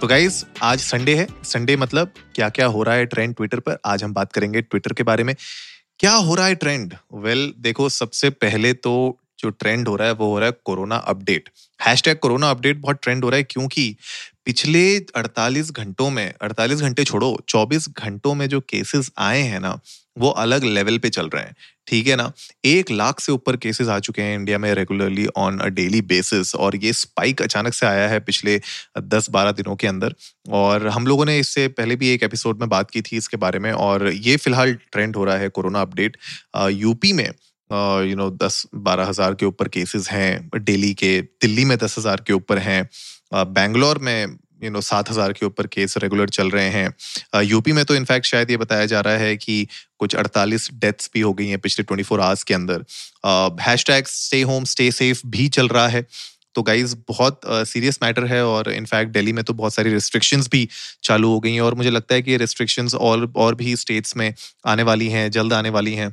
तो गाइज़ आज संडे है। संडे मतलब क्या क्या हो रहा है ट्रेंड ट्विटर पर? आज हम बात करेंगे ट्विटर के बारे में। क्या हो रहा है ट्रेंड वेल well, देखो सबसे पहले तो जो ट्रेंड हो रहा है वो हो रहा है corona update hashtag corona update बहुत ट्रेंड हो रहा है क्योंकि पिछले 48 घंटों में 48 घंटे छोड़ो 24 घंटों में जो केसेस आए हैं ना, वो अलग लेवल पे चल रहे हैं, ठीक है ना? एक लाख से ऊपर केसेस आ चुके हैं इंडिया में regularly on a daily basis और ये स्पाइक अचानक से आया है पिछले 10-12 दिनों के अंदर और हम लोगों ने इससे पहले भी एक एपिसोड में बात की थी इसके बारे में और ये फ़िलहाल ट्रेंड हो रहा है कोरोना अपडेट यूपी में यू नो दस बारह हज़ार के ऊपर केसेस हैं, डेली के, दिल्ली में दस हज़ार के ऊपर हैं बैंगलोर में यू नो सात हज़ार के ऊपर केस रेगुलर चल रहे हैं। यूपी में तो इनफैक्ट शायद ये बताया जा रहा है कि कुछ 48 डेथ्स भी हो गई हैं पिछले 24 आवर्स के अंदर। Hashtag stay home stay safe भी चल रहा है। तो गाइज़ बहुत सीरियस uh, मैटर है और इनफैक्ट दिल्ली में तो बहुत सारी रिस्ट्रिक्शंस भी चालू हो गई हैं और मुझे लगता है कि ये रिस्ट्रिक्शंस और और भी स्टेट्स में आने वाली हैं जल्द आने वाली हैं।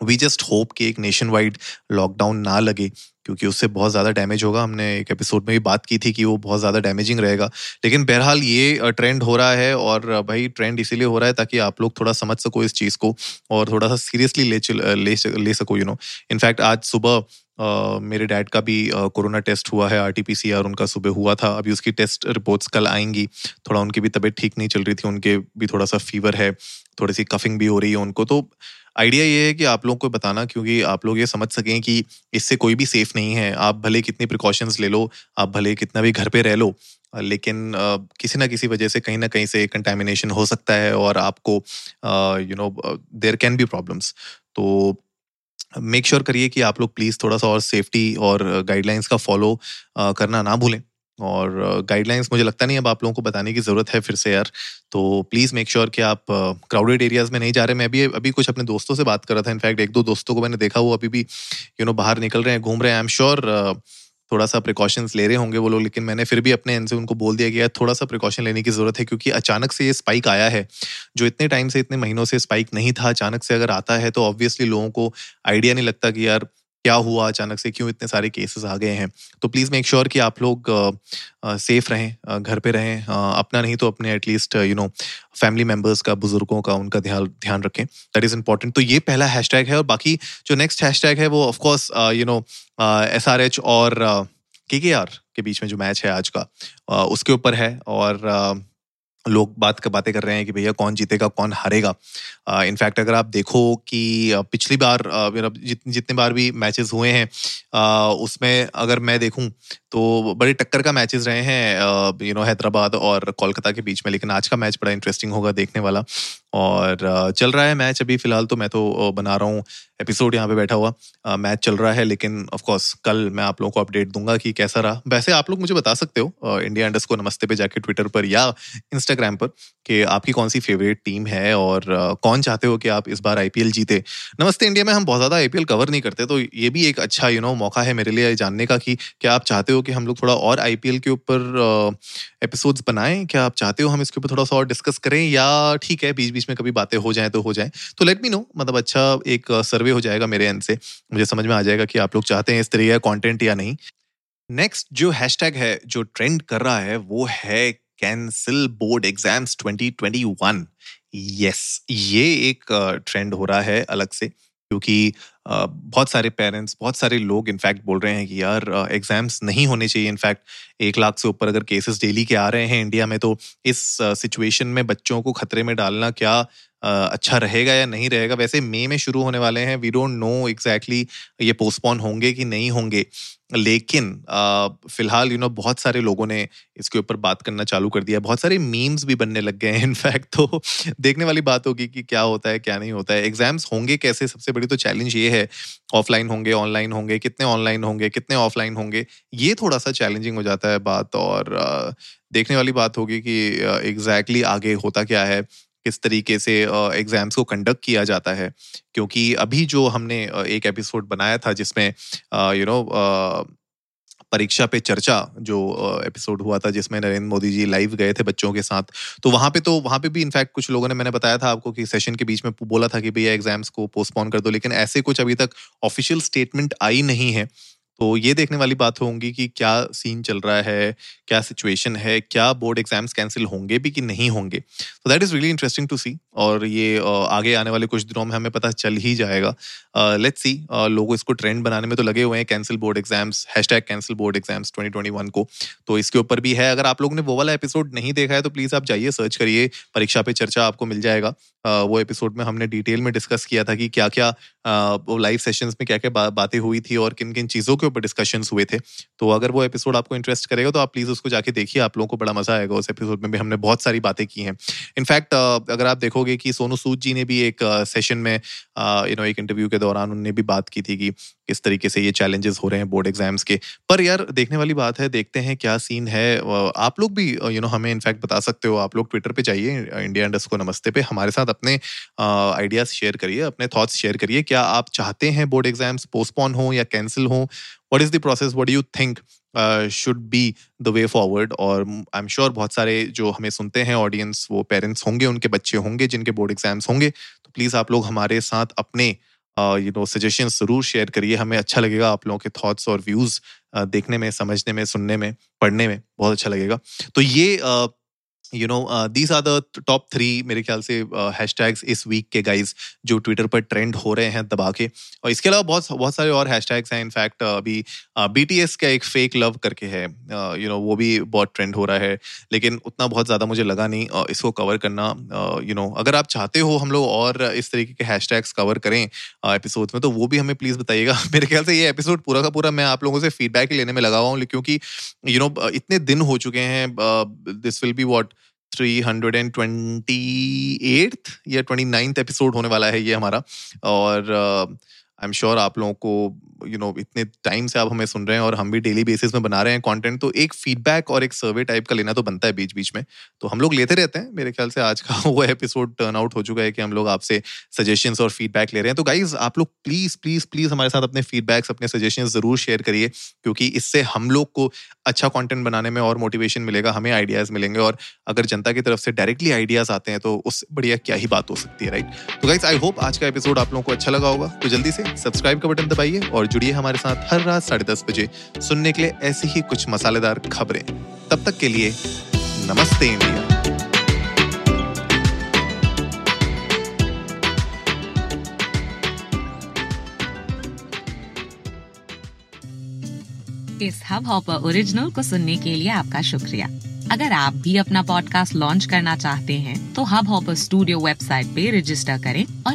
वी जस्ट होप कि एक नेशन वाइड लॉकडाउन ना लगे क्योंकि उससे बहुत ज़्यादा डैमेज होगा। हमने एक एपिसोड में भी बात की थी कि वो बहुत ज़्यादा डैमेजिंग रहेगा। लेकिन बहरहाल ये ट्रेंड हो रहा है और भाई ट्रेंड इसीलिए हो रहा है ताकि आप लोग थोड़ा समझ सको इस चीज़ को और थोड़ा सा सीरियसली ले ले, ले सको यू नो इनफैक्ट आज सुबह मेरे डैड का भी कोरोना टेस्ट हुआ है आरटीपीसीआर उनका सुबह हुआ था। अभी उसकी टेस्ट रिपोर्ट्स कल आएँगी। थोड़ा उनकी भी तबीयत ठीक नहीं चल रही थी उनके भी थोड़ा सा फीवर है थोड़ी सी कफिंग भी हो रही है उनको। तो आइडिया ये है कि आप लोग को बताना, क्योंकि आप लोग ये समझ सकें कि इससे कोई भी सेफ़ नहीं है। आप भले कितनी प्रिकॉशंस ले लो, आप भले कितना भी घर पे रह लो, लेकिन किसी ना किसी वजह से कहीं ना कहीं से कंटेमिनेशन हो सकता है और आपको you know there can be problems तो मेक श्योर करिए कि आप लोग प्लीज़ थोड़ा सा और सेफ्टी और गाइडलाइंस का फॉलो करना ना भूलें। और गाइडलाइंस मुझे लगता नहीं अब आप लोगों को बताने की ज़रूरत है फिर से यार। तो प्लीज़ मेक श्योर कि आप क्राउडेड एरियाज़ में नहीं जा रहे। मैं अभी अभी कुछ अपने दोस्तों से बात कर रहा था। इनफैक्ट एक दो दोस्तों को मैंने देखा, वो अभी भी यू नो बाहर निकल रहे हैं, घूम रहे हैं। आई एम श्योर थोड़ा सा प्रिकॉशंस ले रहे होंगे वो लोग, लेकिन मैंने फिर भी अपने एंड से उनको बोल दिया गया थोड़ा सा प्रिकॉशन लेने की ज़रूरत है, क्योंकि अचानक से ये स्पाइक आया है। जो इतने टाइम से, इतने महीनों से स्पाइक नहीं था, अचानक से अगर आता है तो ऑब्वियसली लोगों को आइडिया नहीं लगता कि यार क्या हुआ, अचानक से क्यों इतने सारे केसेस आ गए हैं? तो प्लीज़ मेक श्योर कि आप लोग सेफ़ रहें घर पे रहें अपना नहीं तो अपने at least you know family members का, बुज़ुर्गों का उनका ध्यान ध्यान रखें। दैट इज़ इंपॉर्टेंट तो ये पहला हैशटैग है और बाकी जो नेक्स्ट हैशटैग है वो of course you know S R H और के के आर के बीच में जो मैच है आज का उसके ऊपर है और लोग बात कर बातें कर रहे हैं कि भैया कौन जीतेगा कौन हारेगा। इनफैक्ट अगर आप देखो कि पिछली बार जित, जितने बार भी मैचेस हुए हैं उसमें अगर मैं देखूँ तो बड़े टक्कर का मैचेस रहे हैं यू नो हैदराबाद और कोलकाता के बीच में, लेकिन आज का मैच बड़ा इंटरेस्टिंग होगा देखने वाला। और चल रहा है मैच अभी फ़िलहाल तो मैं तो बना रहा हूँ एपिसोड यहाँ पे बैठा हुआ। मैच चल रहा है, लेकिन ऑफ़ कोर्स कल मैं आप लोगों को अपडेट दूँगा कि कैसा रहा। वैसे आप लोग मुझे बता सकते हो इंडिया इंडस को नमस्ते पे जाके ट्विटर पर या इंस्टाग्राम पर कि आपकी कौन सी फेवरेट टीम है और कौन चाहते हो कि आप इस बार आईपीएल जीते। नमस्ते इंडिया में हम बहुत ज़्यादा आईपीएल कवर नहीं करते तो ये भी एक अच्छा यू नो मौका है मेरे लिए जानने का कि क्या आप चाहते हो कि हम लोग थोड़ा और आईपीएल के ऊपर एपिसोड्स बनाएँ। क्या आप चाहते हो हम इसके ऊपर थोड़ा सा और डिस्कस करें? या ठीक है बीच बीच में कभी बातें हो जाए तो हो जाए। तो लेट मी नो मतलब अच्छा एक सर्वे हो जाएगा मेरे एंड से। मुझे समझ में आ जाएगा कि आप लोग चाहते हैं इस तरह का कॉन्टेंट या नहीं। नेक्स्ट जो हैशटैग है, जो ट्रेंड कर रहा है, वो है कैंसिल बोर्ड एग्ज़ाम्स 2021 यस ये एक ट्रेंड हो रहा है अलग से। क्योंकि बहुत सारे पेरेंट्स बहुत सारे लोग इनफैक्ट बोल रहे हैं कि यार एग्ज़ाम्स नहीं होने चाहिए। इनफैक्ट एक लाख से ऊपर अगर केसेस डेली के आ रहे हैं इंडिया में तो इस सिचुएशन में बच्चों को खतरे में डालना क्या अच्छा रहेगा या नहीं रहेगा, वैसे मई में शुरू होने वाले हैं। वी डोंट नो एग्जैक्टली ये पोस्टपोन होंगे कि नहीं होंगे। लेकिन फ़िलहाल यू नो बहुत सारे लोगों ने इसके ऊपर बात करना चालू कर दिया। बहुत सारे मीम्स भी बनने लग गए हैं इनफैक्ट तो देखने वाली बात होगी कि क्या होता है, क्या नहीं होता है। एग्ज़ाम्स होंगे कैसे? सबसे बड़ी तो चैलेंज ये है। ऑफलाइन होंगे ऑनलाइन होंगे, कितने ऑनलाइन होंगे, कितने ऑफलाइन होंगे? ये थोड़ा सा चैलेंजिंग हो जाता है बात और देखने वाली बात होगी कि एग्जैक्टली आगे होता क्या है। किस तरीके से एग्ज़ाम्स को कंडक्ट किया जाता है। क्योंकि अभी जो हमने एक एपिसोड बनाया था जिसमें यू नो परीक्षा पे चर्चा जो एपिसोड हुआ था जिसमें नरेंद्र मोदी जी लाइव गए थे बच्चों के साथ तो वहाँ पे तो वहाँ पे भी इनफैक्ट कुछ लोगों ने मैंने बताया था आपको कि सेशन के बीच में बोला था कि भैया एग्ज़ाम्स को पोस्टपोन कर दो, लेकिन ऐसे कुछ अभी तक ऑफिशियल स्टेटमेंट आई नहीं है। तो ये देखने वाली बात होंगी कि क्या सीन चल रहा है, क्या सिचुएशन है, क्या बोर्ड एग्ज़ाम्स कैंसिल होंगे भी कि नहीं होंगे। तो that is really interesting to see और ये आगे आने वाले कुछ दिनों में हमें पता चल ही जाएगा। लेट्स सी लोग इसको ट्रेंड बनाने में तो लगे हुए हैं cancel board exams hashtag cancel board exams 2021 को। तो इसके ऊपर भी है। अगर आप लोगों ने वो वाला एपिसोड नहीं देखा है तो प्लीज़ आप जाइए सर्च करिए, परीक्षा पे चर्चा आपको मिल जाएगा। वो एपिसोड में हमने डिटेल में डिस्कस किया था कि क्या क्या लाइव सेशंस में क्या क्या बातें हुई थी और किन किन चीज़ों के ऊपर डिस्कशन हुए थे। तो अगर वो एपिसोड आपको इंटरेस्ट करेगा तो आप प्लीज़ उसको जाके देखिए। आप लोगों को बड़ा मज़ा आएगा उस एपिसोड में भी। हमने बहुत सारी बातें की हैं। इनफैक्ट अगर आप देखोगे कि सोनू सूद जी ने भी एक सेशन में यू नो एक इंटरव्यू के दौरान उन्होंने भी बात की थी कि किस तरीके से ये चैलेंजेस हो रहे हैं बोर्ड एग्ज़ाम्स के। पर यार, देखने वाली बात है, देखते हैं क्या सीन है। आप लोग भी यू नो हमें इनफैक्ट बता सकते हो। आप लोग ट्विटर पे जाइए इंडिया इंडस्ट को नमस्ते पे। हमारे साथ अपने आइडियाज़ शेयर करिए, अपने थॉट्स शेयर करिए। क्या आप चाहते हैं बोर्ड एग्ज़ाम्स पोस्टपोन हो या कैंसिल हो? What is the process what you think should be the way forward और आई एम श्योर बहुत सारे जो हमें सुनते हैं ऑडियंस वो पेरेंट्स होंगे उनके बच्चे होंगे जिनके बोर्ड एग्ज़ाम्स होंगे। तो प्लीज़ आप लोग हमारे साथ अपने यू नो सजेशन ज़रूर शेयर करिए। हमें अच्छा लगेगा आप लोगों के थॉट्स और व्यूज़ uh, देखने में समझने में सुनने में पढ़ने में। बहुत अच्छा लगेगा। तो ये uh, you know these are the top three मेरे ख्याल से हैशटैग्स uh, इस वीक के गाइज़ जो ट्विटर पर ट्रेंड हो रहे हैं दबा के। और इसके अलावा बहुत बहुत सारे और हैश टैग्स हैं इनफैक्ट uh, अभी बी टी एस का एक फेक लव करके है। यू uh, नो वो भी बहुत ट्रेंड हो रहा है लेकिन उतना बहुत ज़्यादा मुझे लगा नहीं इसको कवर करना यू नो अगर आप चाहते हो हम लोग और इस तरीके के हैश टैग्स कवर करें एपिसोड में तो वो भी हमें प्लीज़ बताइएगा। मेरे ख्याल से ये एपिसोड पूरा का पूरा मैं आप लोगों से फीडबैक लेने में लगा हुआ हूँ क्योंकि यू नो इतने दिन हो चुके हैं this will be what three hundred and twenty eight या ट्वेंटी नाइन्थ एपिसोड होने वाला है ये हमारा। और आई एम श्योर आप लोगों को यू you नो know, इतने टाइम से आप हमें सुन रहे हैं और हम भी डेली बेसिस में बना रहे हैं कंटेंट तो एक फीडबैक और एक सर्वे टाइप का लेना तो बनता है बीच बीच में। तो हम लोग लेते रहते हैं मेरे ख्याल से आज का वो एपिसोड टर्न आउट हो चुका है कि हम लोग आपसे सजेशन और फीडबैक ले रहे हैं। तो गाइज़ आप लोग प्लीज़ प्लीज़ प्लीज़ हमारे साथ अपने फीडबैक्स अपने सजेशन ज़रूर शेयर करिए क्योंकि इससे हम लोग को अच्छा कॉन्टेंट बनाने में और मोटिवेशन मिलेगा हमें आइडियाज़ मिलेंगे और अगर जनता की तरफ़ से डायरेक्टली आइडियाज़ आते हैं तो उससे बढ़िया क्या ही बात हो सकती है राइट तो गाइज़ आई होप आज का एपिसोड आप लोगों को अच्छा लगा होगा। तो जल्दी से सब्सक्राइब का बटन दबाइए और जुड़िए हमारे साथ हर रात साढ़े दस बजे सुनने के लिए ऐसी ही कुछ मसालेदार खबरें। तब तक के लिए नमस्ते इंडिया। इस हब हॉपर ओरिजिनल को सुनने के लिए आपका शुक्रिया। अगर आप भी अपना पॉडकास्ट लॉन्च करना चाहते हैं, तो हब हॉपर स्टूडियो वेबसाइट पे रजिस्टर करें और